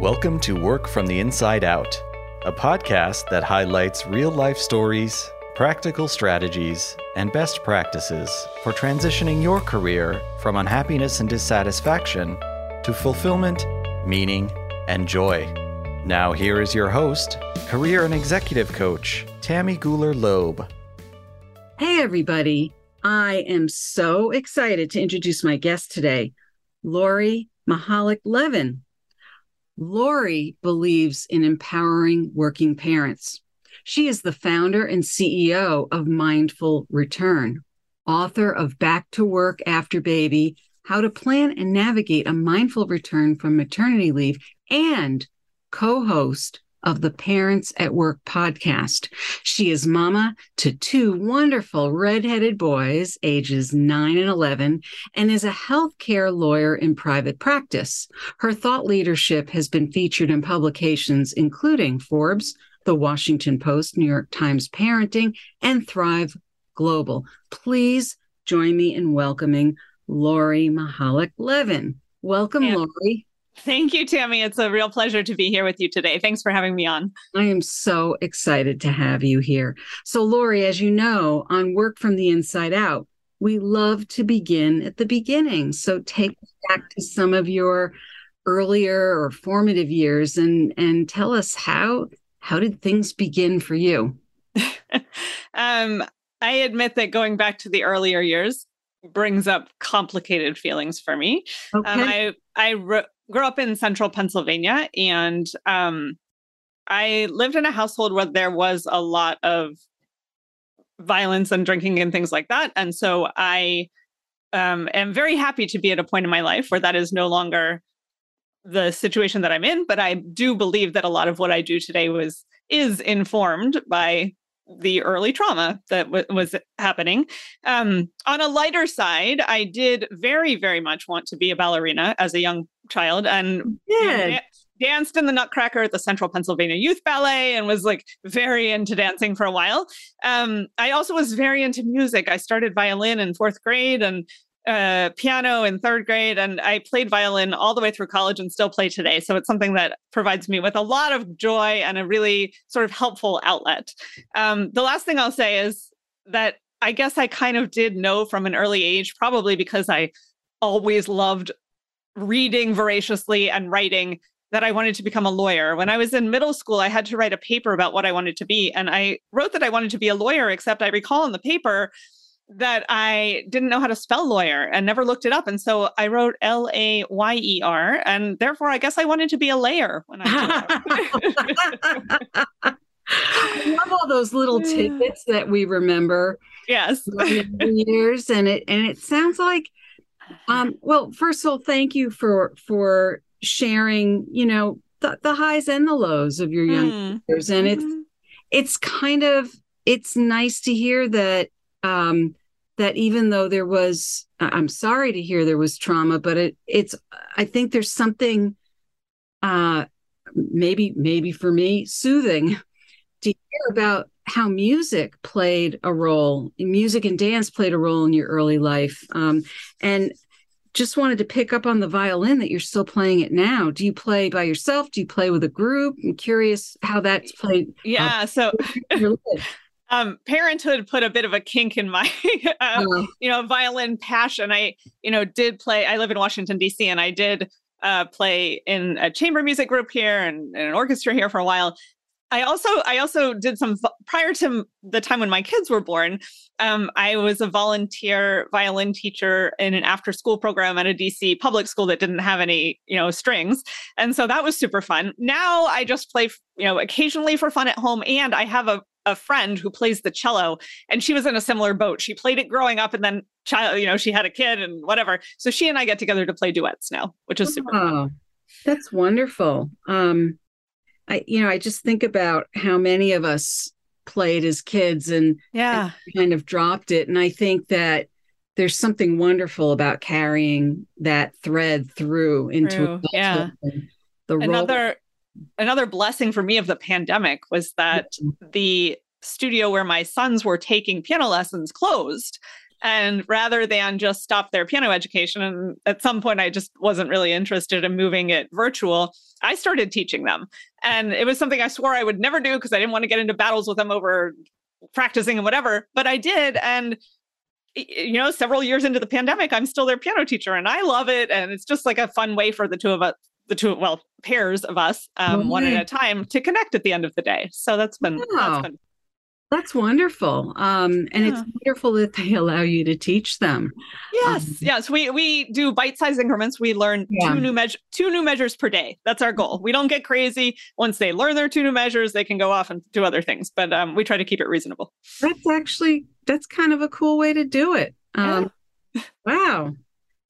Welcome to Work from the Inside Out, a podcast that highlights real life stories, practical strategies, and best practices for transitioning your career from unhappiness and dissatisfaction to fulfillment, meaning, and joy. Now, here is your host, career and executive coach, Tammy Gooler Loeb. Hey, everybody. I am so excited to introduce my guest today, Lori Mihalich Levin. Lori believes in empowering working parents. She is the founder and CEO of Mindful Return, author of Back to Work After Baby How to Plan and Navigate a Mindful Return from Maternity Leave, and co host of the Parents at Work podcast. She is mama to two wonderful redheaded boys, ages 9 and 11, and is a healthcare lawyer in private practice. Her thought leadership has been featured in publications including Forbes, The Washington Post, New York Times Parenting, and Thrive Global. Please join me in welcoming Lori Mihalich Levin. Welcome, yeah. Lori. Thank you, Tammy. It's a real pleasure to be here with you today. Thanks for having me on. I am so excited to have you here. So, Lori, as you know, on Work from the Inside Out, we love to begin at the beginning. So, take us back to some of your earlier or formative years and and tell us how how did things begin for you? um, I admit that going back to the earlier years brings up complicated feelings for me. Um, okay. Um, I I re- grew up in central Pennsylvania and um, I lived in a household where there was a lot of violence and drinking and things like that. And so I um, am very happy to be at a point in my life where that is no longer the situation that I'm in. But I do believe that a lot of what I do today was is informed by the early trauma that w- was happening. Um, on a lighter side, I did very, very much want to be a ballerina as a young child and you know, da- danced in the Nutcracker at the Central Pennsylvania Youth Ballet and was like very into dancing for a while. Um, I also was very into music. I started violin in fourth grade and uh, piano in third grade, and I played violin all the way through college and still play today. So it's something that provides me with a lot of joy and a really sort of helpful outlet. Um, the last thing I'll say is that I guess I kind of did know from an early age, probably because I always loved reading voraciously and writing that I wanted to become a lawyer. When I was in middle school, I had to write a paper about what I wanted to be. And I wrote that I wanted to be a lawyer, except I recall in the paper that I didn't know how to spell lawyer and never looked it up. And so I wrote L A Y E R. And therefore, I guess I wanted to be a layer when I I love all those little tidbits that we remember. Yes. years. And it and it sounds like um well, first of all, thank you for for sharing, you know, the, the highs and the lows of your young mm. years. And mm-hmm. it's it's kind of it's nice to hear that um that even though there was i'm sorry to hear there was trauma but it it's i think there's something uh maybe maybe for me soothing to hear about how music played a role music and dance played a role in your early life. Um, and just wanted to pick up on the violin that you're still playing it now. Do you play by yourself? Do you play with a group? I'm curious how that's played yeah uh, so um, parenthood put a bit of a kink in my, uh, oh. you know, violin passion. I, you know, did play. I live in Washington D.C. and I did uh, play in a chamber music group here and, and, an orchestra here for a while. I also I also did some prior to the time when my kids were born. Um, I was a volunteer violin teacher in an after school program at a DC public school that didn't have any you know strings, and so that was super fun. Now I just play you know occasionally for fun at home, and I have a a friend who plays the cello and she was in a similar boat. She played it growing up and then child, you know, she had a kid and whatever. So she and I get together to play duets now, which is super oh, fun. That's wonderful. Um I you know, I just think about how many of us played as kids and yeah, and kind of dropped it and I think that there's something wonderful about carrying that thread through into True. yeah. The another another blessing for me of the pandemic was that mm-hmm. the studio where my sons were taking piano lessons closed. And rather than just stop their piano education, and at some point I just wasn't really interested in moving it virtual, I started teaching them. And it was something I swore I would never do because I didn't want to get into battles with them over practicing and whatever. But I did. And you know, several years into the pandemic, I'm still their piano teacher and I love it. And it's just like a fun way for the two of us, the two, well, pairs of us, um, one at a time to connect at the end of the day. So that's been, wow. that's been that's wonderful. Um, and yeah. it's wonderful that they allow you to teach them. Yes, um, yes. We we do bite-sized increments. We learn yeah. two new measure two new measures per day. That's our goal. We don't get crazy. Once they learn their two new measures, they can go off and do other things. But um, we try to keep it reasonable. That's actually that's kind of a cool way to do it. Um, yeah. wow.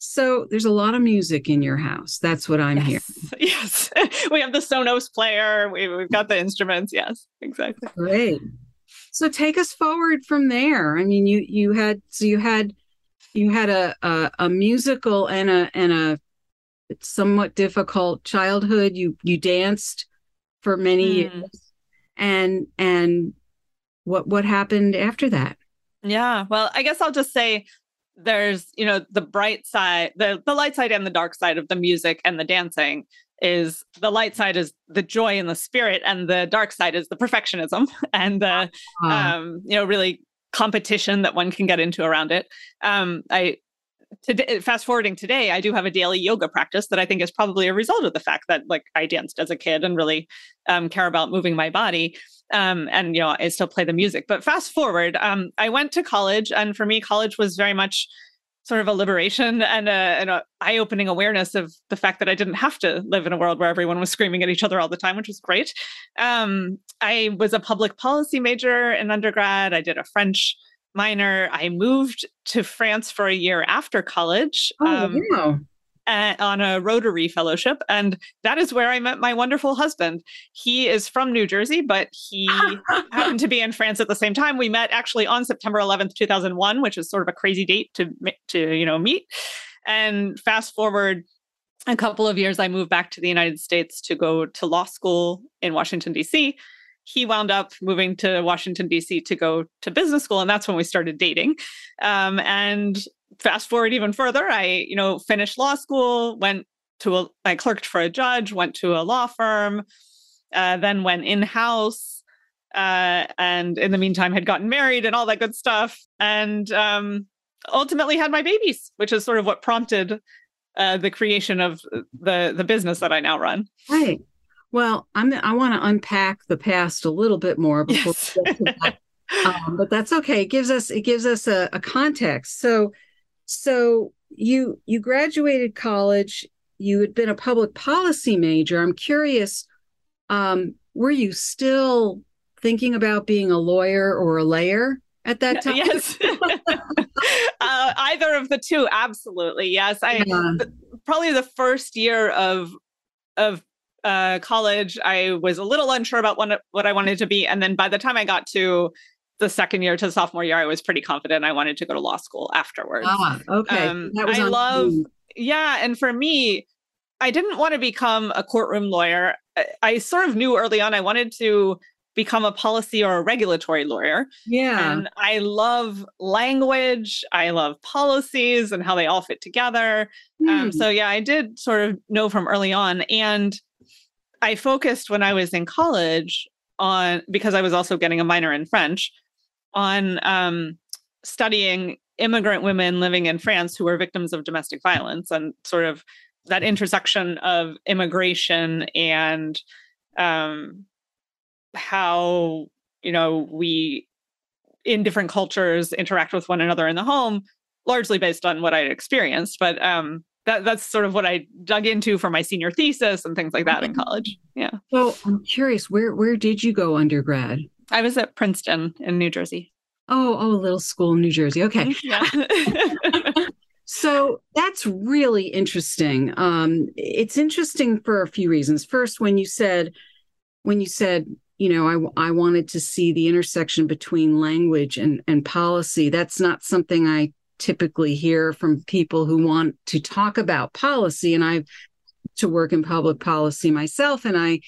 So there's a lot of music in your house. That's what I'm yes. hearing. Yes. we have the Sonos player. We, we've got the instruments. Yes, exactly. Great. So take us forward from there. I mean, you you had so you had you had a a, a musical and a and a somewhat difficult childhood. You you danced for many mm. years, and and what what happened after that? Yeah, well, I guess I'll just say there's you know the bright side, the the light side and the dark side of the music and the dancing is the light side is the joy and the spirit and the dark side is the perfectionism and the uh-huh. um, you know really competition that one can get into around it um, i today fast forwarding today i do have a daily yoga practice that i think is probably a result of the fact that like i danced as a kid and really um, care about moving my body um, and you know i still play the music but fast forward um, i went to college and for me college was very much sort of a liberation and a, a eye-opening awareness of the fact that I didn't have to live in a world where everyone was screaming at each other all the time, which was great. Um, I was a public policy major in undergrad. I did a French minor. I moved to France for a year after college. Oh, um, wow on a Rotary fellowship. And that is where I met my wonderful husband. He is from New Jersey, but he happened to be in France at the same time. We met actually on September 11th, 2001, which is sort of a crazy date to, to you know, meet. And fast forward a couple of years, I moved back to the United States to go to law school in Washington, D.C he wound up moving to Washington, D.C. to go to business school. And that's when we started dating. Um, and fast forward even further, I, you know, finished law school, went to a, I clerked for a judge, went to a law firm, uh, then went in house, uh, and in the meantime had gotten married and all that good stuff, and um, ultimately had my babies, which is sort of what prompted uh, the creation of the the business that I now run. Right. Well, I'm I want to unpack the past a little bit more before yes. um, but that's okay. It gives us it gives us a, a context. So so you you graduated college, you had been a public policy major. I'm curious, um, were you still thinking about being a lawyer or a layer at that time? Yes. uh, either of the two, absolutely. Yes. I yeah. probably the first year of of uh, college, I was a little unsure about what what I wanted to be, and then by the time I got to the second year to sophomore year, I was pretty confident I wanted to go to law school afterwards. Ah, okay. Um, I love, yeah. And for me, I didn't want to become a courtroom lawyer. I, I, sort of knew early on I wanted to become a policy or a regulatory lawyer. Yeah. And I love language. I love policies and how they all fit together. Um, hmm. Um, so, yeah, I did sort of know from early on. And I focused when I was in college on, because I was also getting a minor in French, on um, studying immigrant women living in France who were victims of domestic violence and sort of that intersection of immigration and um, how you know we in different cultures interact with one another in the home largely based on what I'd experienced but um, that, that's sort of what i dug into for my senior thesis and things like that in college yeah so i'm curious where where did you go undergrad I was at Princeton in New Jersey. Oh, oh, a little school in New Jersey. Okay. Mm-hmm. Yeah. so that's really interesting. Um, it's interesting for a few reasons. First, when you said, when you said, you know, I, I wanted to see the intersection between language and, and policy. That's not something I typically hear from people who want to talk about policy. And I've to work in public policy myself, and I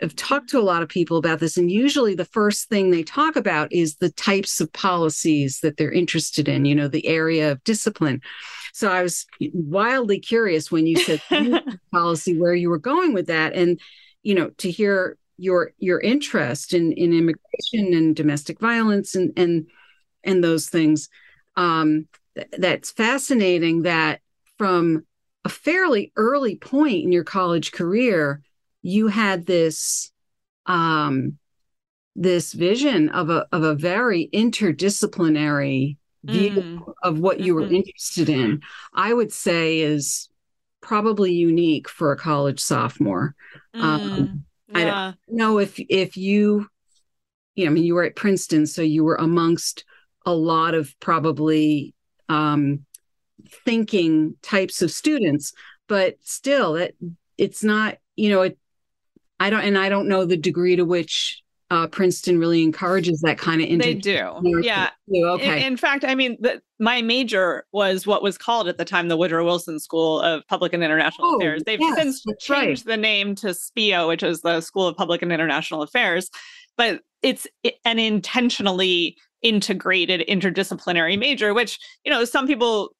have talked to a lot of people about this, and usually the first thing they talk about is the types of policies that they're interested in, you know, the area of discipline. So I was wildly curious when you said policy where you were going with that. And, you know, to hear your your interest in in immigration and domestic violence and and and those things. Um, th- that's fascinating that from a fairly early point in your college career, you had this um, this vision of a of a very interdisciplinary view mm. of what you were mm-hmm. interested in. I would say is probably unique for a college sophomore. Um, mm. Um, yeah. I don't know if if you, you know, I mean, you were at Princeton, so you were amongst a lot of probably um, thinking types of students, but still, that it's not, you know, it. I don't, and I don't know the degree to which uh, Princeton really encourages that kind of. Inter- they do, yeah. Okay. In, in, fact, I mean, the, my major was what was called at the time the Woodrow Wilson School of Public and International oh, Affairs. They've yes, since changed right. the name to SPIA, which is the School of Public and International Affairs, but it's an intentionally integrated interdisciplinary major, which, you know, some people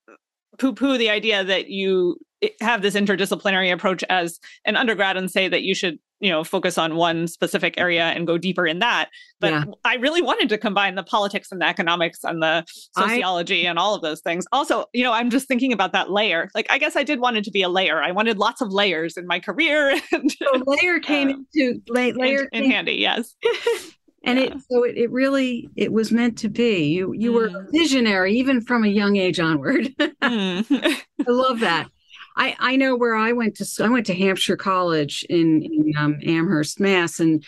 poo poo the idea that you have this interdisciplinary approach as an undergrad and say that you should, you know, focus on one specific area and go deeper in that. But yeah. I really wanted to combine the politics and the economics and the sociology I, and all of those things. Also, you know, I'm just thinking about that layer. Like, I guess I did wanted to be a layer. I wanted lots of layers in my career. And, so layer came uh, into layer in, in handy. Yes. and yeah. it so it, it really it was meant to be you you mm. were a visionary even from a young age onward mm. i love that i i know where i went to i went to hampshire college in, in um, amherst mass and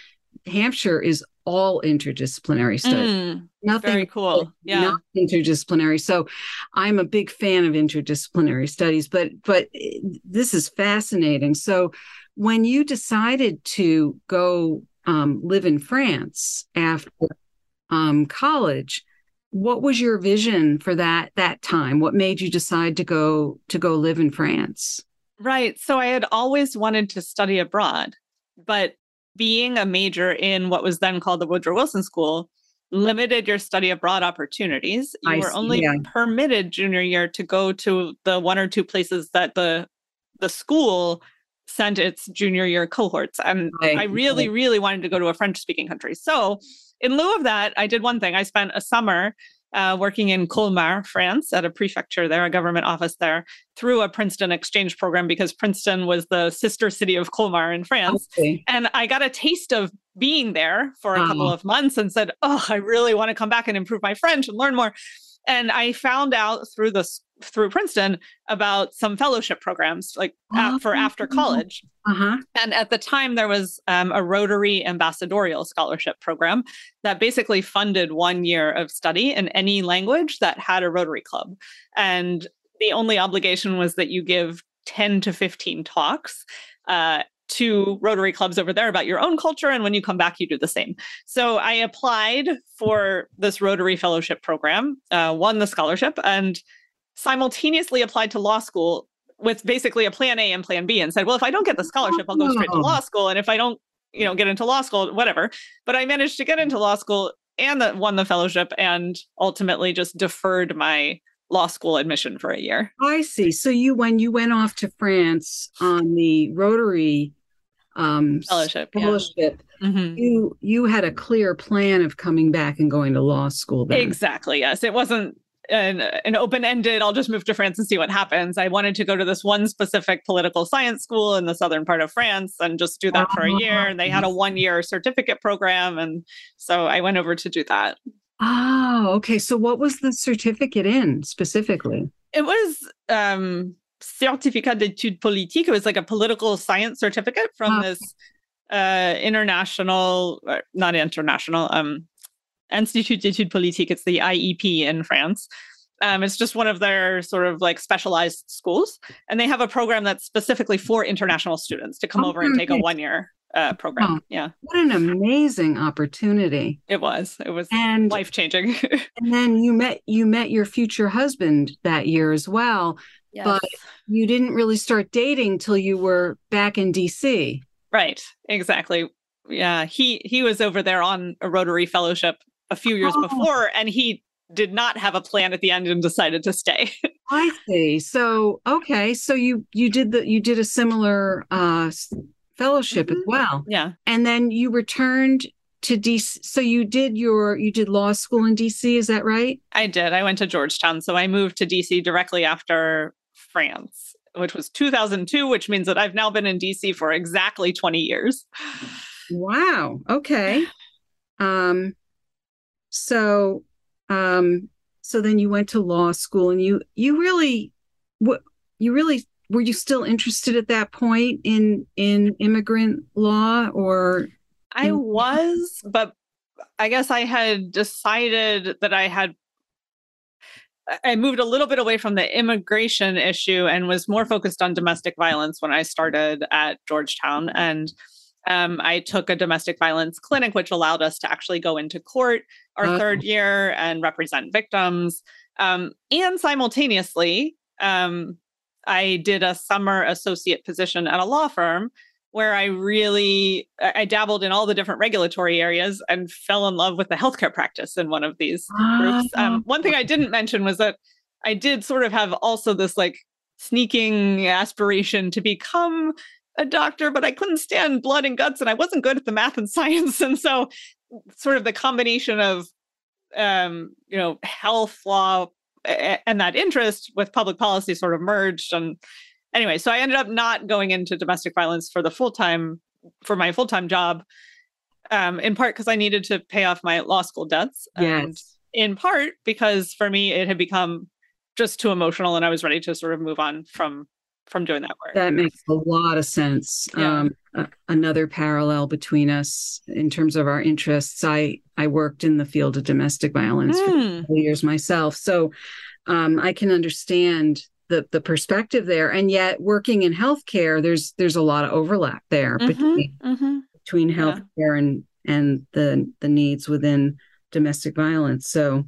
hampshire is all interdisciplinary studies mm. nothing very cool yeah not interdisciplinary so i'm a big fan of interdisciplinary studies but but this is fascinating so when you decided to go um, live in France after um, college. What was your vision for that that time? What made you decide to go to go live in France? Right. So I had always wanted to study abroad, but being a major in what was then called the Woodrow Wilson School limited your study abroad opportunities. You I were see, only yeah. permitted junior year to go to the one or two places that the the school sent its junior year cohorts. And right. I really, really wanted to go to a French speaking country. So, in lieu of that, I did one thing. I spent a summer uh, working in Colmar, France, at a prefecture there, a government office there, through a Princeton exchange program because Princeton was the sister city of Colmar in France. Okay. And I got a taste of being there for a uh-huh. couple of months and said, Oh, I really want to come back and improve my French and learn more. And I found out through the through Princeton about some fellowship programs like oh, for after college. Uh-huh. And at the time, there was um, a Rotary Ambassadorial Scholarship Program that basically funded one year of study in any language that had a Rotary Club. And the only obligation was that you give 10 to 15 talks. Uh, to Rotary clubs over there about your own culture. And when you come back, you do the same. So I applied for this Rotary Fellowship program, uh, won the scholarship, and simultaneously applied to law school with basically a plan A and plan B and said, well, if I don't get the scholarship, I'll go straight to law school. And if I don't, you know, get into law school, whatever. But I managed to get into law school and the, won the fellowship and ultimately just deferred my law school admission for a year. I see. So you, when you went off to France on the Rotary um, fellowship, fellowship yeah. mm-hmm. you you had a clear plan of coming back and going to law school. Then. Exactly. Yes, it wasn't an, an open-ended i'll just move to france and see what happens. I wanted to go to this one specific political science school in the southern part of france and just do that for a year. And they had a one-year certificate program and so i went over to do that. Oh okay. So what was the certificate in specifically? It was um certificat d'études politiques. It was like a political science certificate from oh. this uh international uh, not international um Institut d'études politiques. It's the IEP in France. Um, it's just one of their sort of like specialized schools, and they have a program that's specifically for international students to come oh, over and take a one year uh, program. Oh, yeah, what an amazing opportunity! It was. It was and life changing. and then you met you met your future husband that year as well, yes. but you didn't really start dating till you were back in DC. Right. Exactly Yeah, he he was over there on a Rotary fellowship a few years oh. before, and he did not have a plan at the end and decided to stay. I see. So okay, so you you did the you did a similar uh fellowship mm-hmm. as well. Yeah. And then you returned to DC. So you did your you did law school in DC, is that right? I did. I went to Georgetown. So I moved to DC directly after France, which was 2002, which means that I've now been in DC for exactly 20 years. Wow. Okay. Um so um so then you went to law school and you you really what you really were you still interested at that point in in immigrant law or I was but I guess I had decided that I had I moved a little bit away from the immigration issue and was more focused on domestic violence when I started at Georgetown. And um, I took a domestic violence clinic, which allowed us to actually go into court our uh, third year and represent victims. Um, and simultaneously, um, I did a summer associate position at a law firm where I really I dabbled in all the different regulatory areas and fell in love with the healthcare practice in one of these groups. Um, one thing I didn't mention was that I did sort of have also this like sneaking aspiration to become a doctor, but I couldn't stand blood and guts and I wasn't good at the math and science. And so sort of the combination of um, you know, health law and that interest with public policy sort of merged. And anyway, so I ended up not going into domestic violence for the full time for my full time job, um, in part because I needed to pay off my law school debts. Yes. And in part because for me it had become just too emotional and I was ready to sort of move on from from doing that work. That makes a lot of sense. Yeah. Um, another parallel between us in terms of our interests. I I worked in the field of domestic violence mm. for years myself, so um, I can understand the the perspective there. And yet, working in healthcare, there's there's a lot of overlap there mm-hmm, between mm-hmm. between healthcare yeah. and and the the needs within domestic violence. So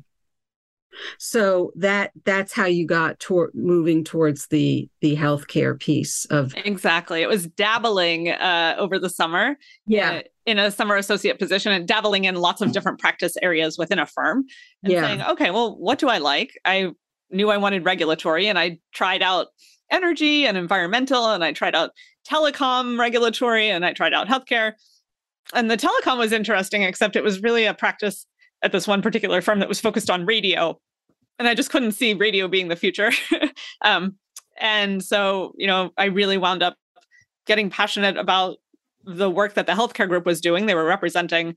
so that that's how you got toward moving towards the the healthcare piece of exactly. It was dabbling uh, over the summer yeah. uh, in a summer associate position and dabbling in lots of different practice areas within a firm and yeah. saying okay well what do i like? I knew i wanted regulatory and i tried out energy and environmental and i tried out telecom regulatory and i tried out healthcare. And the telecom was interesting except it was really a practice at this one particular firm that was focused on radio and I just couldn't see radio being the future. um, and so, you know, I really wound up getting passionate about the work that the healthcare group was doing. They were representing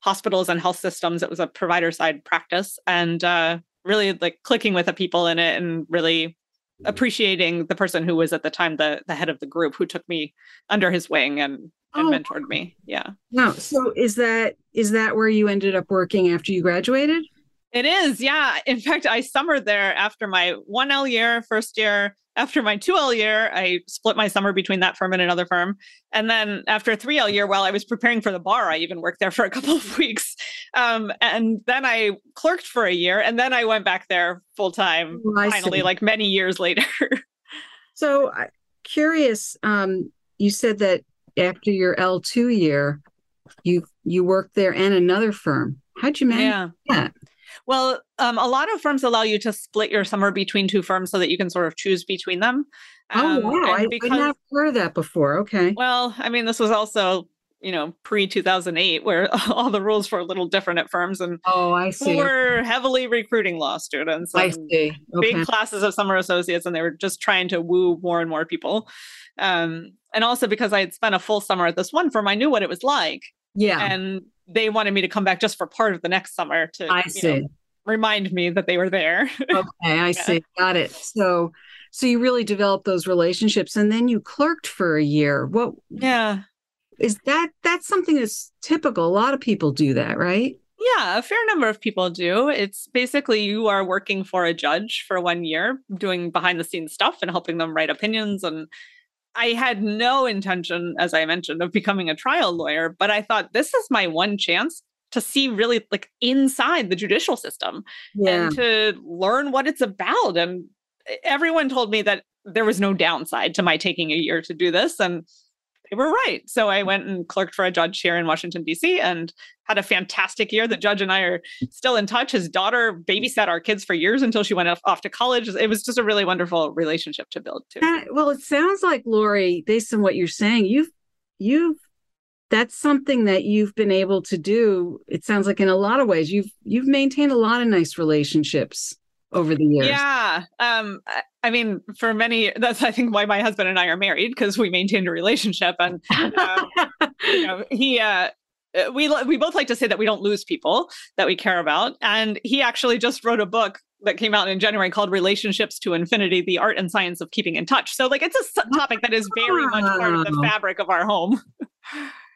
hospitals and health systems. It was a provider side practice, and uh, really like clicking with the people in it, and really appreciating the person who was at the time the the head of the group, who took me under his wing and and oh. mentored me. Yeah. No. So is that is that where you ended up working after you graduated? It is, yeah. In fact, I summered there after my 1L year, first year. After my 2L year, I split my summer between that firm and another firm. And then after 3L year, while I was preparing for the bar, I even worked there for a couple of weeks. Um, and then I clerked for a year. And then I went back there full time, oh, finally, see. like many years later. so, curious, um, you said that after your L2 year, you you worked there and another firm. How'd you manage yeah. that? Well, um, a lot of firms allow you to split your summer between two firms so that you can sort of choose between them. Oh, um, oh, wow. I, because, I have heard that before. Okay. Well, I mean, this was also, you know, pre 2008, where all the rules were a little different at firms. And oh, I see. We're heavily recruiting law students. I see. Okay. Big classes of summer associates, and they were just trying to woo more and more people. Um, and also because I had spent a full summer at this one firm, I knew what it was like. Yeah. And they wanted me to come back just for part of the next summer to I see. Know, remind me that they were there. okay, I yeah. see. Got it. So so you really developed those relationships and then you clerked for a year. What Yeah. Is that that's something that's typical. A lot of people do that, right? Yeah, a fair number of people do. It's basically you are working for a judge for one year, doing behind the scenes stuff and helping them write opinions and I had no intention, as I mentioned, of becoming a trial lawyer, but I thought this is my one chance to see really like inside the judicial system yeah. and to learn what it's about. And eh, everyone told me that there was no downside to my taking a year to do this. And they were right. So I went and clerked for a judge here in Washington, D.C., and had a fantastic year. The judge and I are still in touch. His daughter babysat our kids for years until she went off, to college. It was just a really wonderful relationship to build too. Well, it sounds like Lori, based on what you're saying, you've you've that's something that you've been able to do. It sounds like in a lot of ways you've you've maintained a lot of nice relationships over the years. Yeah. Um, I mean, for many, that's I think why my husband and I are married because we maintained a relationship, and uh, you know, he. Uh, we we both like to say that we don't lose people that we care about, and he actually just wrote a book that came out in January called Relationships to Infinity: The Art and Science of Keeping in Touch. So, like, it's a topic that is very much part of the fabric of our home.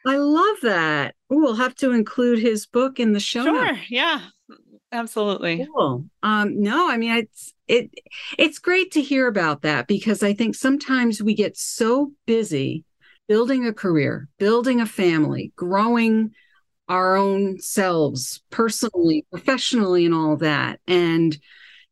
I love that. Ooh, we'll have to include his book in the show. Sure. Notes. Yeah. Absolutely. Cool. Um, no, I mean it's it it's great to hear about that because I think sometimes we get so busy building a career, building a family, growing our own selves personally, professionally, and all that. And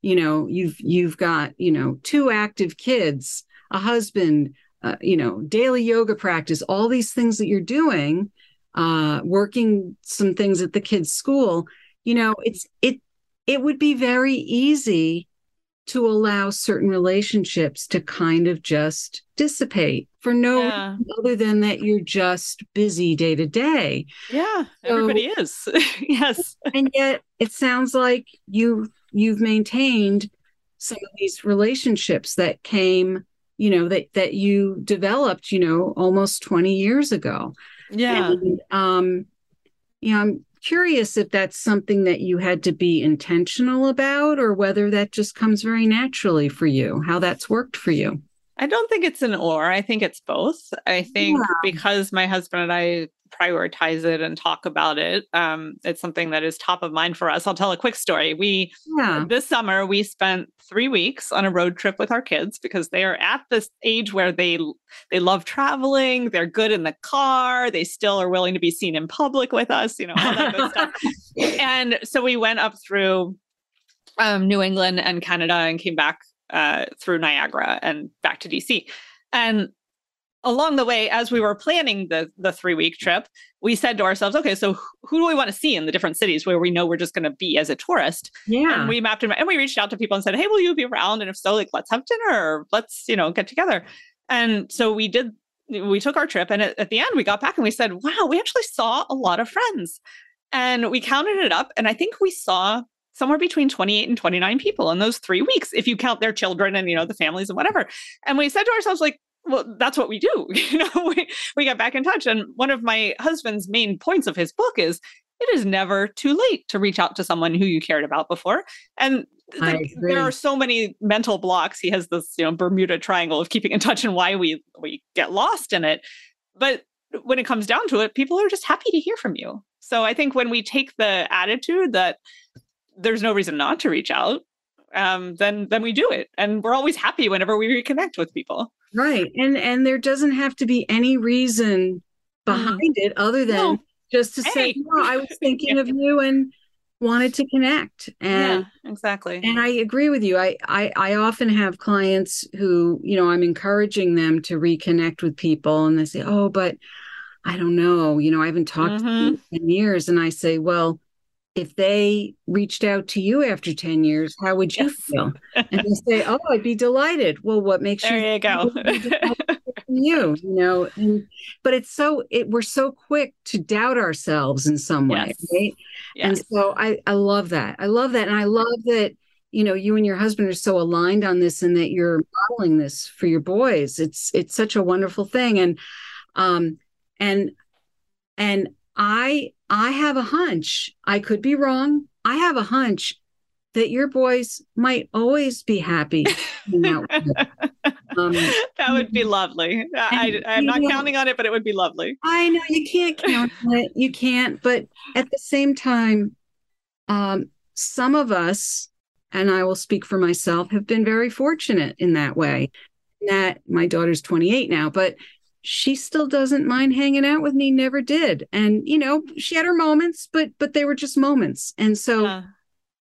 you know, you've you've got you know two active kids, a husband, uh, you know, daily yoga practice, all these things that you're doing, uh, working some things at the kids' school you know it's it it would be very easy to allow certain relationships to kind of just dissipate for no yeah. other than that you're just busy day to day. Yeah, so, everybody is. yes. And yet it sounds like you you've maintained some of these relationships that came, you know, that that you developed, you know, almost 20 years ago. Yeah. And, um you know, I'm curious if that's something that you had to be intentional about or whether that just comes very naturally for you, how that's worked for you. I don't think it's an or. I think it's both. I think yeah. because my husband and I prioritize it and talk about it. Um, it's something that is top of mind for us. I'll tell a quick story. We yeah. this summer we spent three weeks on a road trip with our kids because they are at this age where they they love traveling. They're good in the car. They still are willing to be seen in public with us. You know all that good stuff. And so we went up through um, New England and Canada and came back uh, through Niagara and back to DC. And along the way, as we were planning the the three week trip, we said to ourselves, okay, so who do we want to see in the different cities where we know we're just going to be as a tourist? Yeah. And we mapped and we reached out to people and said, hey, will you be around? And if so, like, let's have dinner or let's, you know, get together. And so we did, we took our trip. And at, at the end, we got back and we said, wow, we actually saw a lot of friends. And we counted it up. And I think we saw somewhere between 28 and 29 people in those three weeks, if you count their children and, you know, the families and whatever. And we said to ourselves, like, well that's what we do you know we, we get back in touch and one of my husband's main points of his book is it is never too late to reach out to someone who you cared about before. And like, there are so many mental blocks. He has this you know bermuda triangle of keeping in touch and why we we get lost in it. But when it comes down to it people are just happy to hear from you. So i think when we take the attitude that there's no reason not to reach out um, then then we do it. And we're always happy whenever we reconnect with people right and and there doesn't have to be any reason behind mm. it other than no. just to hey. say no i was thinking yeah. of you and wanted to connect and yeah, exactly and i agree with you I, I i often have clients who you know i'm encouraging them to reconnect with people and they say oh but i don't know you know i haven't talked mm-hmm. in years and i say well if they reached out to you after 10 years, how would you yes. feel? And they say, Oh, I'd be delighted. Well, what makes there you you go? you, you know, and but it's so it we're so quick to doubt ourselves in some way, yes. right? Yes. And so I, I love that. I love that. And I love that, you know, you and your husband are so aligned on this and that you're modeling this for your boys. It's it's such a wonderful thing. And um and and I I have a hunch. I could be wrong. I have a hunch that your boys might always be happy. um, that would be lovely. I, am not know, counting on it, but it would be lovely. I know you can't count on it. You can't. But at the same time, um, some of us, and I will speak for myself, have been very fortunate in that way. That my daughter's 28 now, but she still doesn't mind hanging out with me never did and you know she had her moments but but they were just moments and so yeah.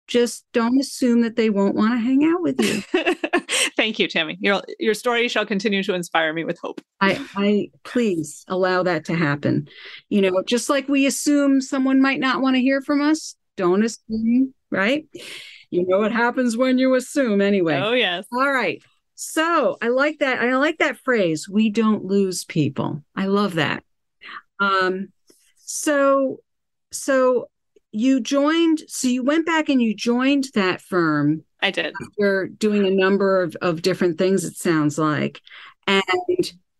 just don't assume that they won't want to hang out with you. Thank you, Tammy. Your your story shall continue to inspire me with hope. I I please allow that to happen. You know, just like we assume someone might not want to hear from us, don't assume, right? You know what happens when you assume anyway. Oh yes. All right. So, I like that I like that phrase, we don't lose people. I love that. Um so so you joined so you went back and you joined that firm i did you're doing a number of, of different things it sounds like and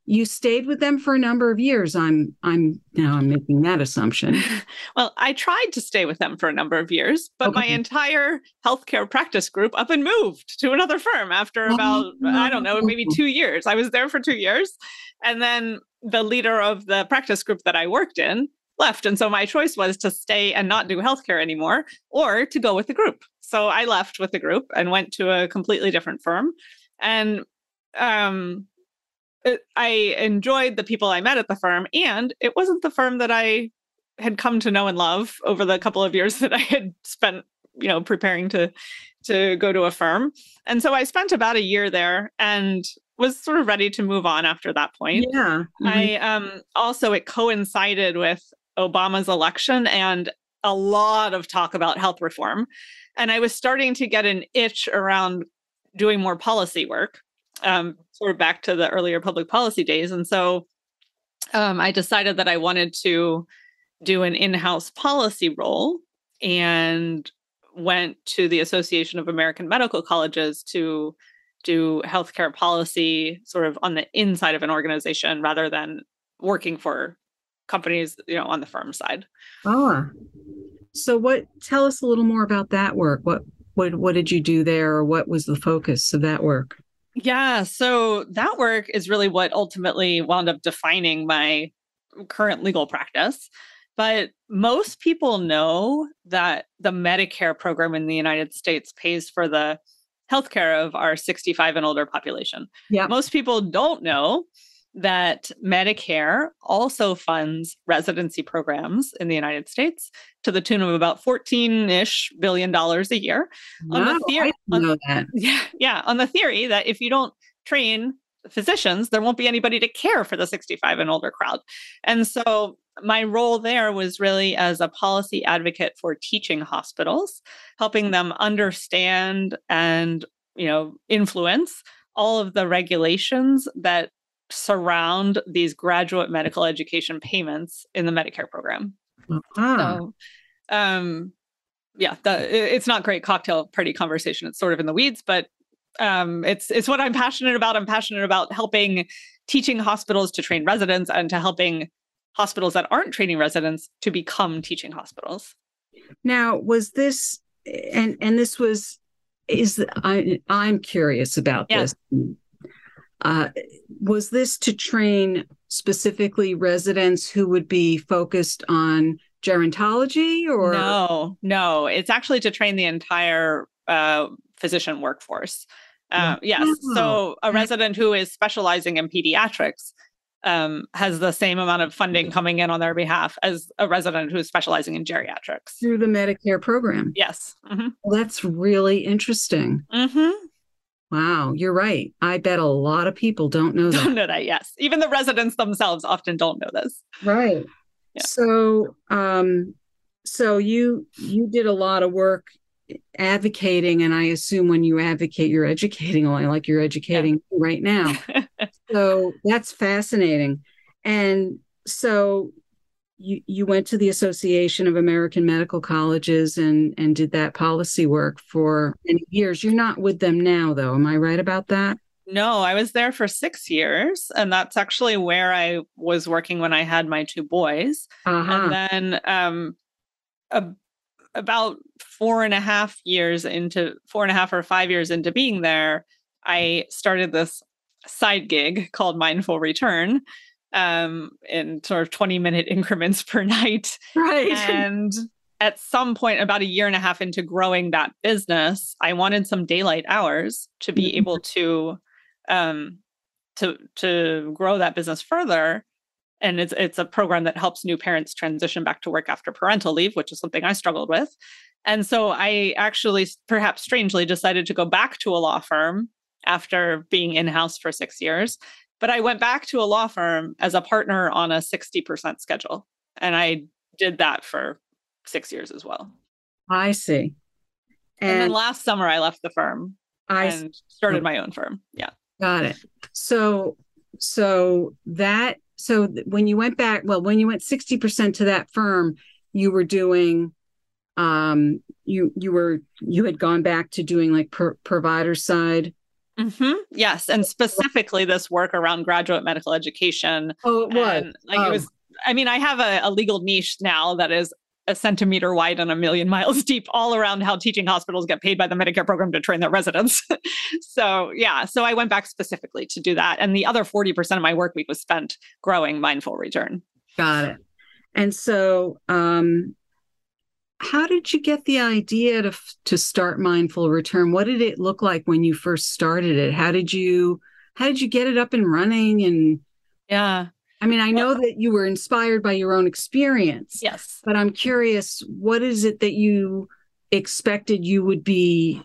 you stayed with them for a number of years i'm i'm now i'm making that assumption well i tried to stay with them for a number of years but okay. my entire healthcare practice group up and moved to another firm after about oh, i don't know maybe two years i was there for two years and then the leader of the practice group that i worked in left. And so my choice was to stay and not do healthcare anymore or to go with the group. So I left with the group and went to a completely different firm. And um, it, I enjoyed the people I met at the firm. And it wasn't the firm that I had come to know and love over the couple of years that I had spent, you know, preparing to to go to a firm. And so I spent about a year there and was sort of ready to move on after that point. Yeah. Mm-hmm. I um also it coincided with Obama's election and a lot of talk about health reform. And I was starting to get an itch around doing more policy work, um, sort of back to the earlier public policy days. And so um, I decided that I wanted to do an in house policy role and went to the Association of American Medical Colleges to do healthcare policy sort of on the inside of an organization rather than working for companies, you know, on the firm side. Ah. So what tell us a little more about that work. What what what did you do there or what was the focus of that work? Yeah, so that work is really what ultimately wound up defining my current legal practice. But most people know that the Medicare program in the United States pays for the healthcare of our 65 and older population. Yeah. Most people don't know that Medicare also funds residency programs in the United States to the tune of about 14-ish billion dollars a year. Wow, on the theory, that. Yeah, yeah, on the theory that if you don't train physicians, there won't be anybody to care for the 65 and older crowd. And so my role there was really as a policy advocate for teaching hospitals, helping them understand and, you know, influence all of the regulations that surround these graduate medical education payments in the Medicare program. Uh-huh. So, um, yeah, the, it's not great cocktail party conversation. It's sort of in the weeds, but um, it's it's what I'm passionate about. I'm passionate about helping teaching hospitals to train residents and to helping hospitals that aren't training residents to become teaching hospitals. Now, was this and and this was is I I'm curious about yeah. this. Uh, was this to train specifically residents who would be focused on gerontology or? No no. It's actually to train the entire uh, physician workforce. Uh, yes. So a resident who is specializing in pediatrics um, has the same amount of funding coming in on their behalf as a resident who is specializing in geriatrics. Through the medicare program? Yes. Mm-hmm. well, that's really interesting. Mm-hmm. Wow, you're right. I bet a lot of people don't know that. Don't know that, yes. Even the residents themselves often don't know this. Right. Yeah. So um so you you did a lot of work advocating and I assume when you advocate you're educating only like you're educating yeah. right now. so that's fascinating. And so you you went to the Association of American Medical Colleges and and did that policy work for many years. You're not with them now, though. Am I right about that? No, I was there for six years, and that's actually where I was working when I had my two boys. Uh-huh. And then, um, a, about four and a half years into four and a half or five years into being there, I started this side gig called Mindful Return, um, in sort of 20 minute increments per night. Right. And at some point, about a year and a half into growing that business, I wanted some daylight hours to be mm-hmm. able to um, to to grow that business further. and it's it's a program that helps new parents transition back to work after parental leave, which is something I struggled with. And so I actually, perhaps strangely, decided to go back to a law firm after being in house for six years. But I went back to a law firm as a partner on a 60% schedule. And I did that for six years as well. I see. And, and then last summer, I left the firm I and started my own firm. Yeah. Got it. So, so that, so when you went back, well, when you went 60% to that firm, you were doing um you you were you had gone back to doing like per, provider side mm-hmm. yes and specifically this work around graduate medical education oh it was like oh. it was i mean i have a, a legal niche now that is a centimeter wide and a million miles deep all around how teaching hospitals get paid by the Medicare program to train their residents. so, yeah, so I went back specifically to do that. And the other 40% of my work week was spent growing Mindful Return. Got it. And so, um, how did you get the idea to to start mindful return? What did it look like when you first started it? How did you how did you get it up and running? And yeah. I mean i know well, that you were inspired by your own experience yes. but i'm curious what is it that you expected you would be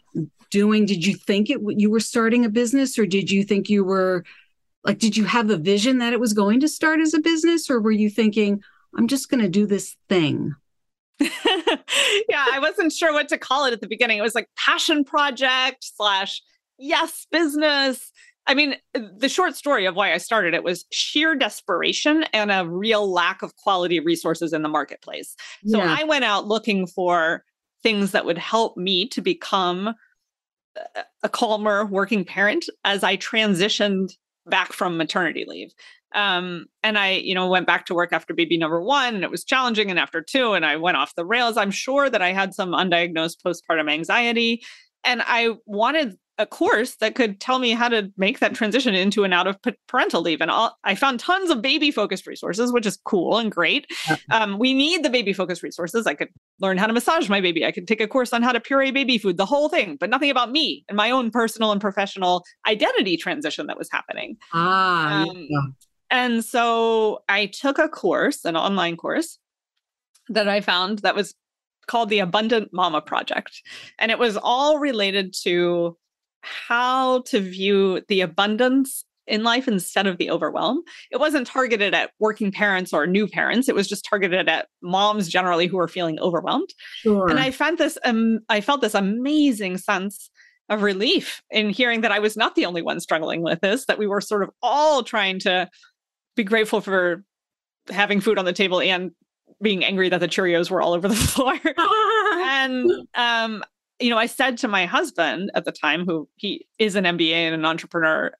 doing? Did you think it you were starting a business or did you think you were like did you have a vision that it was going to start as a business? Or were you thinking i'm just going to do this thing yeah, I wasn't sure what to call it at the beginning. It was like passion project slash yes business. I mean, uh, the short story of why I started it was sheer desperation and a real lack of quality resources in the marketplace. So yeah. I went out looking for things that would help me to become a calmer working parent as I transitioned back from maternity leave. Um, and I, you know, went back to work after baby number one and it was challenging. And after two, and I went off the rails. I'm sure that I had some undiagnosed postpartum anxiety. And I wanted a course that could tell me how to make that transition into and out of parental leave. And all, I found tons of baby focused resources, which is cool and great. Um, we need the baby focused resources. I could learn how to massage my baby. I could take a course on how to puree baby food, the whole thing, but nothing about me and my own personal and professional identity transition that was happening. Ah, um, yeah. And so I took a course, an online course that I found that was called the Abundant Mama Project. And it was all related to how to view the abundance in life instead of the overwhelm. It wasn't targeted at working parents or new parents. It was just targeted at moms generally who are feeling overwhelmed. Sure. And I found this um, I felt this amazing sense of relief in hearing that I was not the only one struggling with this, that we were sort of all trying to be grateful for having food on the table and being angry that the Cheerios were all over the floor. and um, you know, I said to my husband at the time, who he is an MBA and an entrepreneur,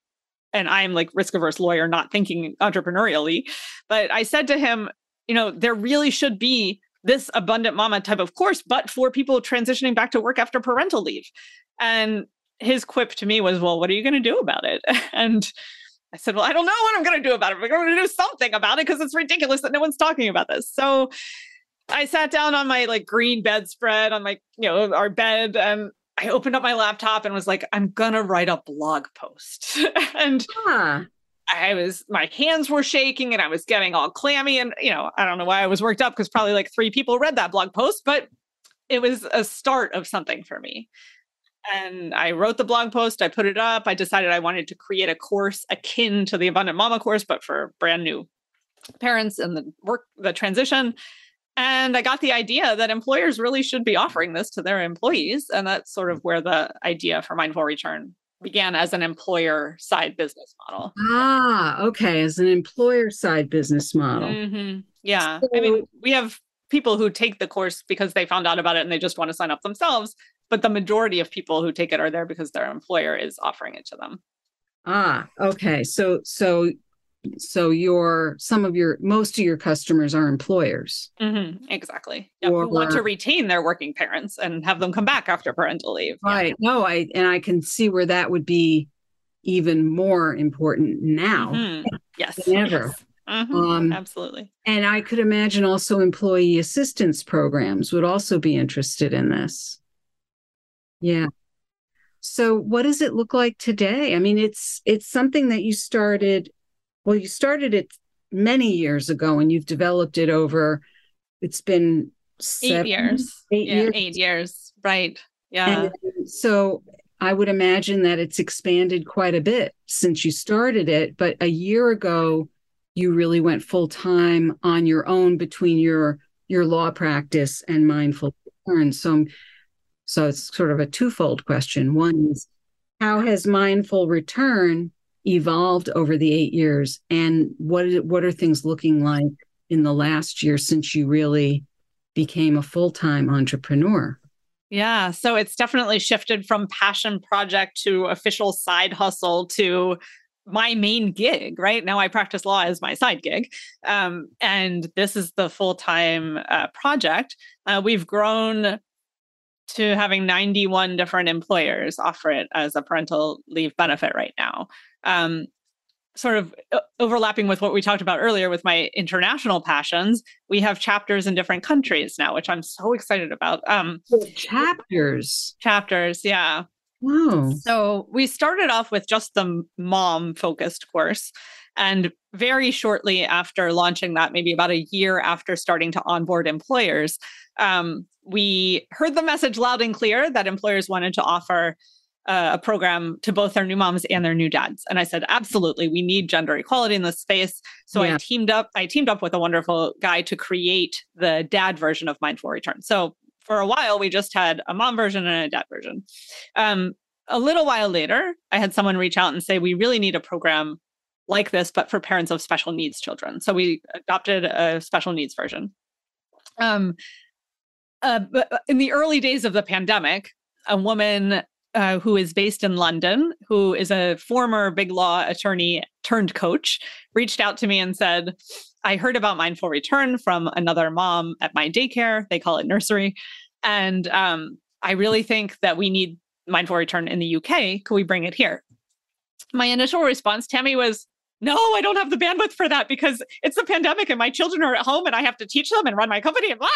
and I'm like risk averse lawyer, not thinking entrepreneurially, but I said to him, you know, there really should be this abundant mama type of course, but for people transitioning back to work after parental leave. And his quip to me was, well, what are you going to do about it? And I said, Well, I don't know what I'm going to do about it. But I'm going to do something about it because it's ridiculous that no one's talking about this. So I sat down on my like green bedspread on my, you know, our bed and I opened up my laptop and was like, I'm to write a blog post. and huh. I was, my hands were shaking and I was getting all clammy. And, you know, I don't know why I was worked up because probably like three people read that blog post, but it was a start of something for me and I wrote the blog post. I put it up. I decided I wanted to create a course akin to the Abundant Mama course, but for brand new parents and the work, the transition. And I got the idea that employers really should be offering this to their employees. And that's sort of where the idea for Mindful Return began as an employer side business model. Ah, okay. As an employer side business model. Mm-hmm. Yeah. So, I mean, we have people who take the course because they found out about it and they just want to sign up themselves but the majority of people who take it are there because their employer is offering it to them ah okay so so so your some of your most of your customers are employers mm-hmm, exactly yep, or, who want to retain their working parents and have them come back after parental leave right yeah. no i and i can see where that would be even more important now mm-hmm. yes than ever yes. Mm-hmm. Um, Absolutely. And I could imagine also employee assistance programs would also be interested in this. Yeah. So what does it look like today? I mean, it's it's something that you started well, you started it many years ago and you've developed it over it's been seven, eight years. eight yeah, years. eight years. Right. Yeah. And so i would imagine that it's expanded quite a bit since you started it but a year ago you really went full time on your own between your your law practice and mindful return. So so it's sort of a twofold question. One is how has mindful return evolved over the eight years? And what what are things looking like in the last year since you really became a full-time entrepreneur? Yeah so it's definitely shifted from passion project to official side hustle to my main gig right? Now i practice law as my side gig um, and this is the full-time uh, project. Uh, we've grown to having 91 different employers offer it as a parental leave benefit right now um, sort of uh, overlapping with what we talked about earlier with my international passions, we have chapters in different countries now, which I'm so excited about. Um, chapters. Chapters, yeah. Wow. So we started off with just the mom focused course. And very shortly after launching that, maybe about a year after starting to onboard employers, um, we heard the message loud and clear that employers wanted to offer uh, a program to both their new moms and their new dads. And I said, absolutely, we need gender equality in this space. So yeah. I teamed up. I teamed up with a wonderful guy to create the dad version of Mindful Return. So for a while, we just had a mom version and a dad version. Um, a little while later, I had someone reach out and say, we really need a program like this, but for parents of special needs children. So we adopted a special needs version. Um, uh, in the early days of the pandemic, a woman uh, who is based in London, who is a former big law attorney turned coach, reached out to me and said, I heard about Mindful Return from another mom at my daycare. They call it nursery. And um, I really think that we need Mindful Return in the UK. Could we bring it here? My initial response, Tammy, was, no, I don't have the bandwidth for that because it's the pandemic and my children are at home and I have to teach them and run my company and blah.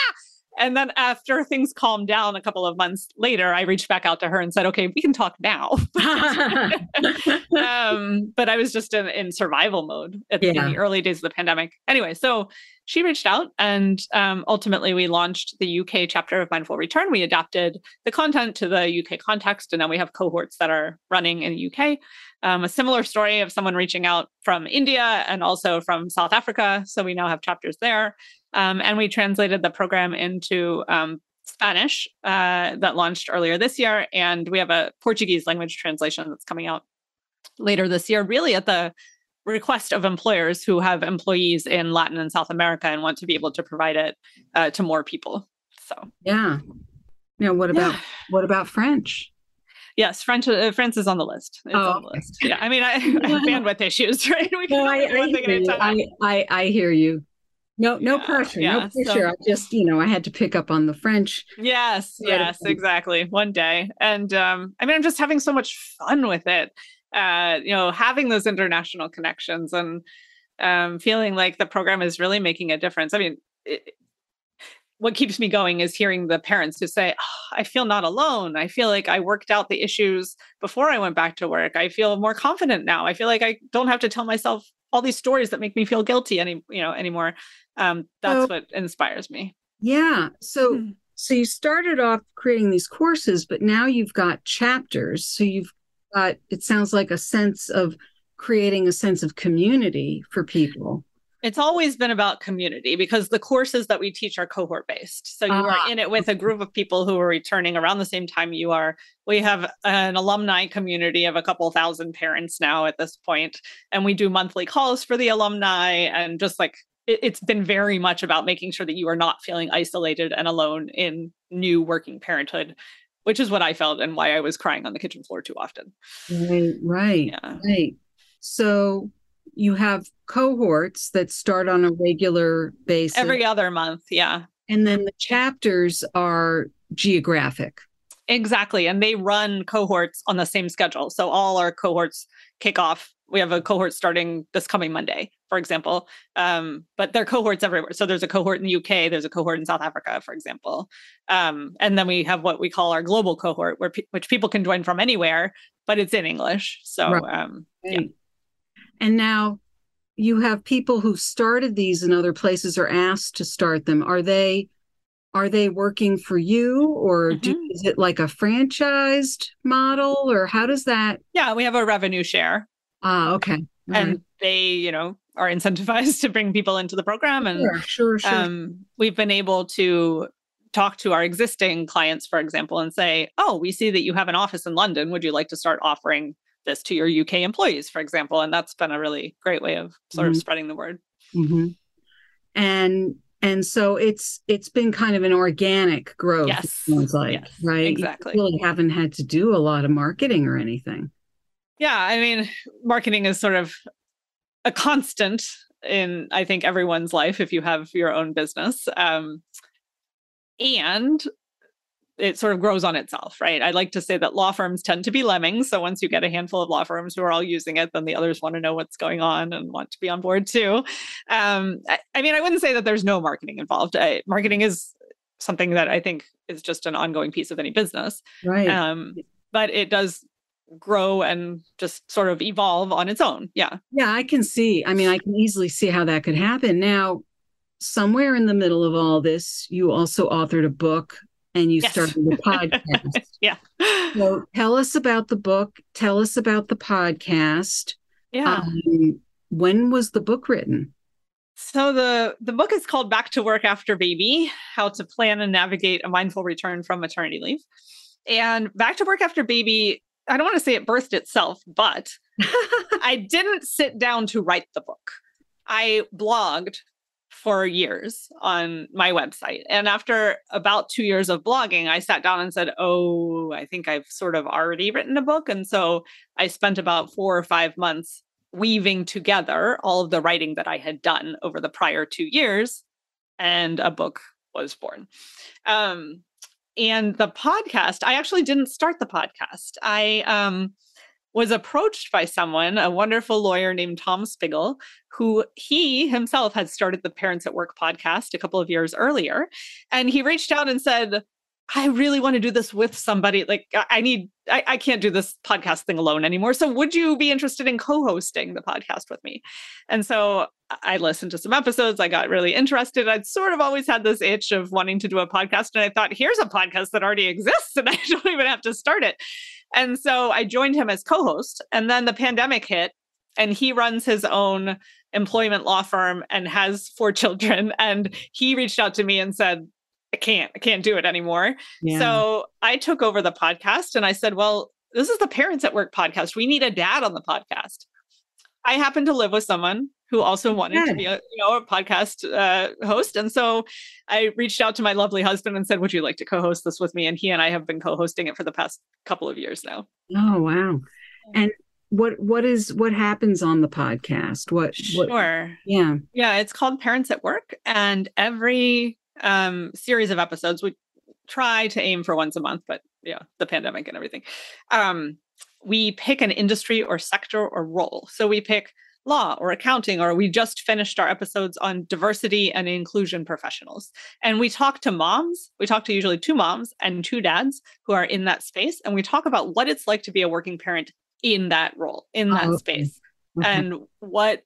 And then after things calmed down a couple of months later, I reached back out to her and said, okay, we can talk now. um, but I was just in, in survival mode at, yeah. in the early days of the pandemic. Anyway, so she reached out and um, ultimately we launched the UK chapter of Mindful Return. We adapted the content to the UK context, and now we have cohorts that are running in the UK. Um, a similar story of someone reaching out from India and also from South Africa. So we now have chapters there. Um, and we translated the program into um, Spanish uh, that launched earlier this year. And we have a Portuguese language translation that's coming out later this year, really at the request of employers who have employees in Latin and South America and want to be able to provide it uh, to more people. So, yeah. Now, what about yeah. what about French? Yes, French. Uh, France is on the list. It's oh. on the list. Yeah, I mean, I, I have bandwidth issues, right? We can no, I, I, hear I, I, I hear you. No, no yeah, pressure. Yeah, no pressure. So, I just, you know, I had to pick up on the French. Yes, yes, exactly. One day. And um, I mean, I'm just having so much fun with it. Uh, you know, having those international connections and um, feeling like the program is really making a difference. I mean, it, what keeps me going is hearing the parents who say, oh, I feel not alone. I feel like I worked out the issues before I went back to work. I feel more confident now. I feel like I don't have to tell myself all these stories that make me feel guilty any, you know, anymore um, that's so, what inspires me yeah so mm-hmm. so you started off creating these courses but now you've got chapters so you've got it sounds like a sense of creating a sense of community for people it's always been about community because the courses that we teach are cohort based. So you uh-huh. are ah. in it with a group of people who are returning around the same time you are. We have an alumni community of a couple thousand parents now at this point, and we do monthly calls for the alumni and just like it, it's been very much about making sure that you are not feeling isolated and alone in new working parenthood which is what i felt and why i was crying on the kitchen floor too often right right yeah. right so you have cohorts that start on a regular basis every other month yeah and then the chapters are geographic exactly and they run cohorts on the same schedule so all our cohorts kick off we have a cohort starting this coming Monday, for example. Um, but there are cohorts everywhere. So there's a cohort in the UK, there's a cohort in South Africa, for example. Um, and then we have what we call our global cohort, where pe- which people can join from anywhere, but it's in English. So right. um, yeah. And now, you have people who started these in other places or asked to start them. Are they are they working for you or mm-hmm. do, is it like a franchised model or how does that yeah we have a revenue share ah okay All and right. they you know are incentivized to bring people into the program and sure, sure, sure. Um, we've been able to talk to our existing clients for example and say oh we see that you have an office in london would you like to start offering this to your uk employees for example and that's been a really great way of sort mm-hmm. of spreading the word mm-hmm. and and so it's it's been kind of an organic growth yes. sounds like yes, right exactly you really haven't had to do a lot of marketing or anything yeah i mean marketing is sort of a constant in i think everyone's life if you have your own business um, and it sort of grows on itself, right? I like to say that law firms tend to be lemmings. So once you get a handful of law firms who are all using it, then the others want to know what's going on and want to be on board too. Um, I, I, mean, I wouldn't say that there's no marketing involved. I, marketing is something that I think is just an ongoing piece of any business. Right. Um, but it does grow and just sort of evolve on its own. Yeah. Yeah, I can see. I mean, I can easily see how that could happen. Now, somewhere in the middle of all this, you also authored a book and you yes. started the podcast. yeah. So tell us about the book. Tell us about the podcast. Yeah. Um, when was the book written? So the the book is called Back to Work After Baby: How to Plan and Navigate a Mindful Return from Maternity Leave. And Back to Work After Baby, I don't want to say it birthed itself, but I didn't sit down to write the book. I blogged for years on my website. And after about two years of blogging, I sat down and said, Oh, I think I've sort of already written a book. And so I spent about four or five months weaving together all of the writing that I had done over the prior two years, and a book was born. Um, and the podcast, I actually didn't start the podcast. I um, was approached by someone, a wonderful lawyer named Tom Spiegel, who he himself had started the Parents at Work podcast a couple of years earlier. And he reached out and said, I really want to do this with somebody. Like, I need, I, I, can't do this podcast thing alone anymore. So, would you be interested in co hosting the podcast with me? And so I listened to some episodes. I got really interested. I'd sort of always had this itch of wanting to do a podcast. And I thought, here's a podcast that already exists and I don't even have to start it. And so I joined him as co host. And then the pandemic hit, and he runs his own employment law firm and has four children. And he reached out to me and said, I can't, I can't do it anymore. Yeah. So I took over the podcast and I said, Well, this is the Parents at Work podcast. We need a dad on the podcast. I happen to live with someone who also wanted yeah. to be a you know a podcast uh, host, and so I reached out to my lovely husband and said, "Would you like to co-host this with me?" And he and I have been co-hosting it for the past couple of years now. Oh wow! And what what is what happens on the podcast? What sure? What, yeah, yeah. It's called Parents at Work, and every um, series of episodes we try to aim for once a month, but yeah, the pandemic and everything. Um, we pick an industry or sector or role. So we pick law or accounting, or we just finished our episodes on diversity and inclusion professionals. And we talk to moms, we talk to usually two moms and two dads who are in that space. And we talk about what it's like to be a working parent in that role, in that oh, space, okay. and what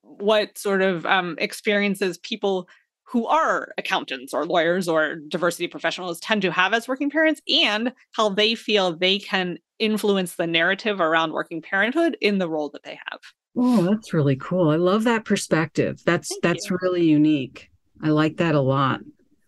what sort of um, experiences people who are accountants or lawyers or diversity professionals tend to have as working parents and how they feel they can influence the narrative around working parenthood in the role that they have. Oh, that's really cool. I love that perspective. That's Thank that's you. really unique. I like that a lot.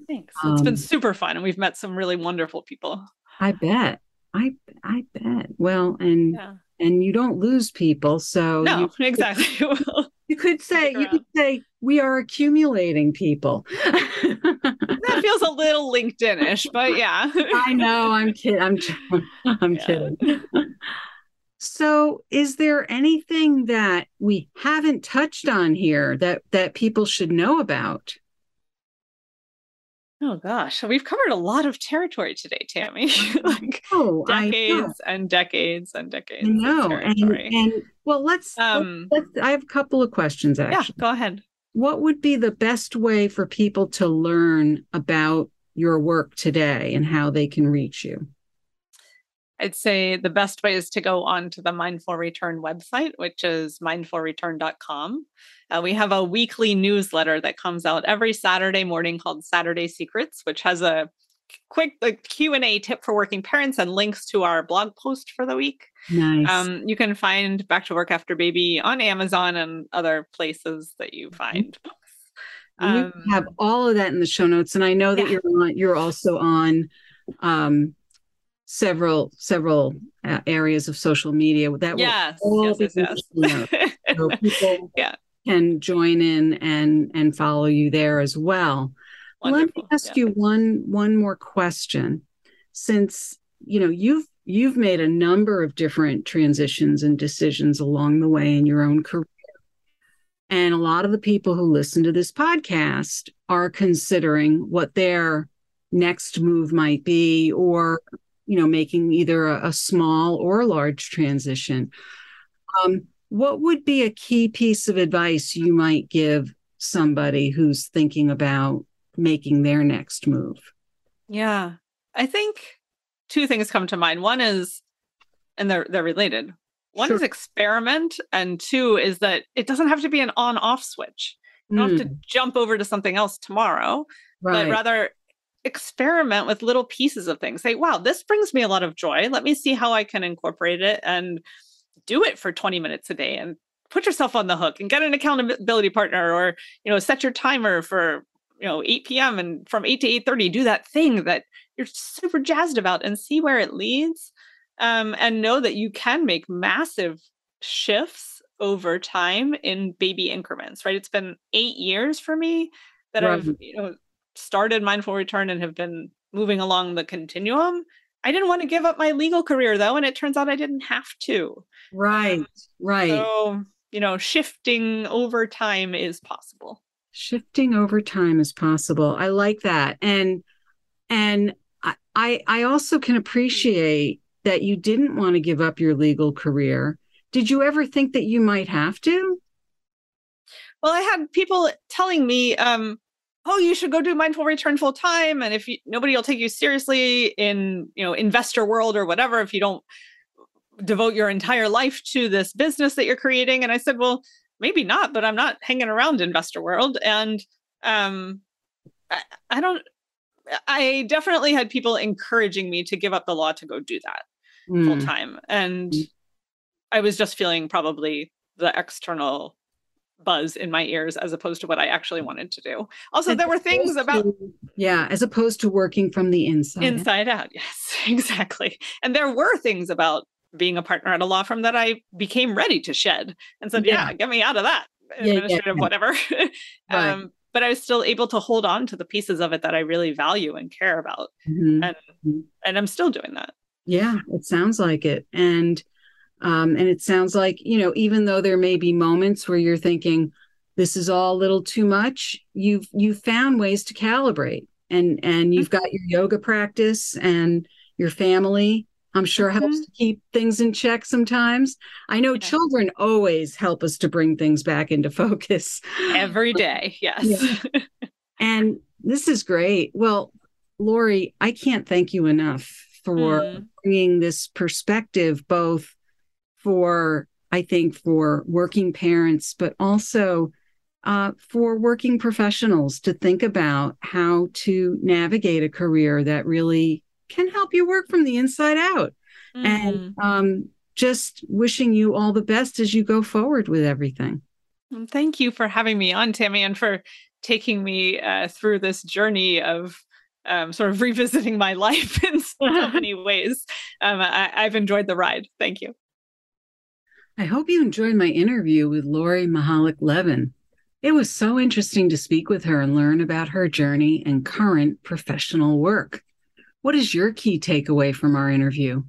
Thanks. Um, it's been um, super fun and we've met some really wonderful people. I bet. I I bet. Well, and yeah. and you don't lose people, so No, you, exactly. you could say you could say we are accumulating people. that feels a little LinkedIn-ish, but yeah. I know. I'm kidding. I'm I'm yeah. kidding. So, is there anything that we haven't touched on here that that people should know about? Oh gosh, we've covered a lot of territory today, Tammy. like oh, decades and decades and decades. No, and, and well, let's, um, let's, let's. I have a couple of questions. Actually, yeah, go ahead. What would be the best way for people to learn about your work today and how they can reach you? I'd say the best way is to go on to the Mindful Return website, which is mindfulreturn.com. Uh, we have a weekly newsletter that comes out every Saturday morning called Saturday Secrets, which has a quick like, Q&A tip for working parents and links to our blog post for the week. Nice. Um, you can find Back to Work After Baby on Amazon and other places that you mm-hmm. find books. Um, we have all of that in the show notes, and I know that yeah. you're on. You're also on um, several several uh, areas of social media that yes, will yes, yes, yes. so people yeah. can join in and and follow you there as well. Wonderful. Let me ask yeah. you one one more question. Since you know you've you've made a number of different transitions and decisions along the way in your own career. And a lot of the people who listen to this podcast are considering what their next move might be or you know making either a, a small or a large transition um, what would be a key piece of advice you might give somebody who's thinking about making their next move? Yeah. I think two things come to mind. One is, and they're they're related. One sure. is experiment, and two is that it doesn't have to be an on-off switch. You don't mm. have to hmm. jump over to something else tomorrow, right. but rather experiment with little pieces of things. Say, wow, this brings me a lot of joy. Let me see how I can incorporate it and do it for 20 minutes a day and put yourself on the hook and get an accountability partner or, you know, set your timer for you know 8 p.m and from 8 to 8.30 do that thing that you're super jazzed about and see where it leads um, and know that you can make massive shifts over time in baby increments right it's been eight years for me that right. i've you know started mindful return and have been moving along the continuum i didn't want to give up my legal career though and it turns out i didn't have to. Right right. so you know shifting over time is possible. Shifting over time is possible. I like that and and i i also can appreciate that you didn't want to give up your legal career. Did you ever think that you might have to? Well i had people telling me um oh you should go do mindful return full time and if you, nobody will take you seriously in you know investor world or whatever if you don't devote your entire life to this business that you're creating and i said well maybe not, but I'm not hanging around investor world. And um, I, I don't, I definitely had people encouraging me to give up the law to go do that mm. full time. And mm. I was just feeling probably the external buzz in my ears as opposed to what I actually wanted to do. Also, as there were things about to, yeah, as opposed to working from the inside inside out. Yes, exactly. And there were things about being a partner at a law firm that I became ready to shed and said, yeah, yeah get me out of that administrative yeah, yeah, whatever. right. um, but I was still able to hold on to the pieces of it that I really value and care about. Mm-hmm. And mm-hmm. and I'm still doing that. Yeah, it sounds like it. And um, and it sounds like, you know, even though there may be moments where you're thinking, this is all a little too much, you've you've found ways to calibrate and and you've mm-hmm. got your yoga practice and your family I'm sure mm-hmm. helps to keep things in check sometimes. I know yeah. children always help us to bring things back into focus every day. Yes. Yeah. and this is great. Well, Lori, I can't thank you enough for mm. bringing this perspective, both for, I think, for working parents, but also uh, for working professionals to think about how to navigate a career that really can help you work from the inside out. Mm-hmm. And um, just wishing you all the best as you go forward with everything. Thank you for having me on, Tammy, and for taking me uh, through this journey of um, sort of revisiting my life in so many ways. Um, I, I've enjoyed the ride. Thank you. I hope you enjoyed my interview with Lori Mihalich Levin. It was so interesting to speak with her and learn about her journey and current professional work. What is your key takeaway from our interview?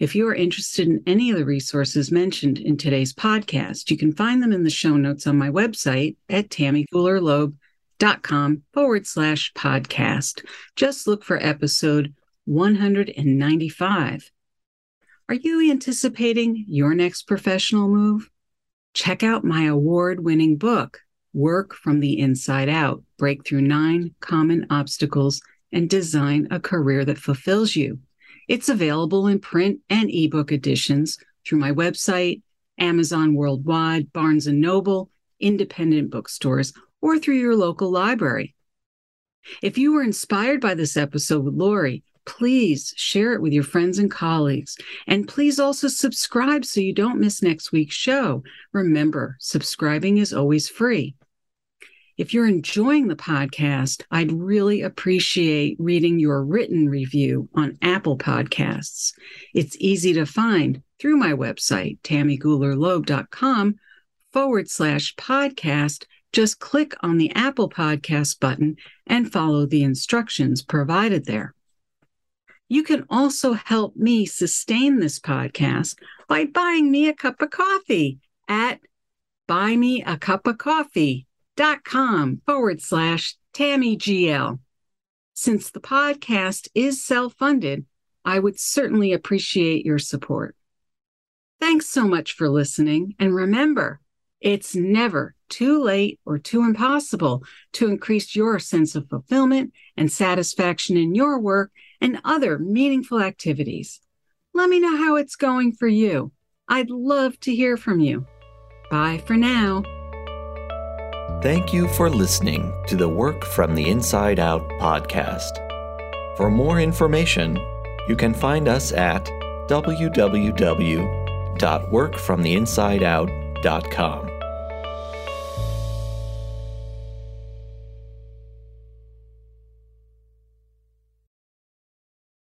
If you are interested in any of the resources mentioned in today's podcast, you can find them in the show notes on my website at tammygoolerloeb.com forward slash podcast. Just look for episode 195. Are you anticipating your next professional move? Check out my award winning book, Work from the Inside Out Break Through Nine Common Obstacles and design a career that fulfills you. It's available in print and ebook editions through my website, Amazon Worldwide, Barnes & Noble, independent bookstores, or through your local library. If you were inspired by this episode with Lori, please share it with your friends and colleagues. And please also subscribe so you don't miss next week's show. Remember, subscribing is always free. If you're enjoying the podcast, I'd really appreciate reading your written review on Apple Podcasts. It's easy to find through my website, tammygoolerloeb.com forward slash podcast just click on the Apple Podcast button and follow the instructions provided there. You can also help me sustain this podcast by buying me a cup of coffee at buymeacupofcoffee.com forward slash TammyGL. Since the podcast is self funded, I would certainly appreciate your support. Thanks so much for listening. And remember, it's never too late or too impossible to increase your sense of fulfillment and satisfaction in your work and other meaningful activities. Let me know how it's going for you. I'd love to hear from you. Bye for now. Thank you for listening to the Work from the Inside Out podcast. For more information, you can find us at www.workfromtheinsideout.com.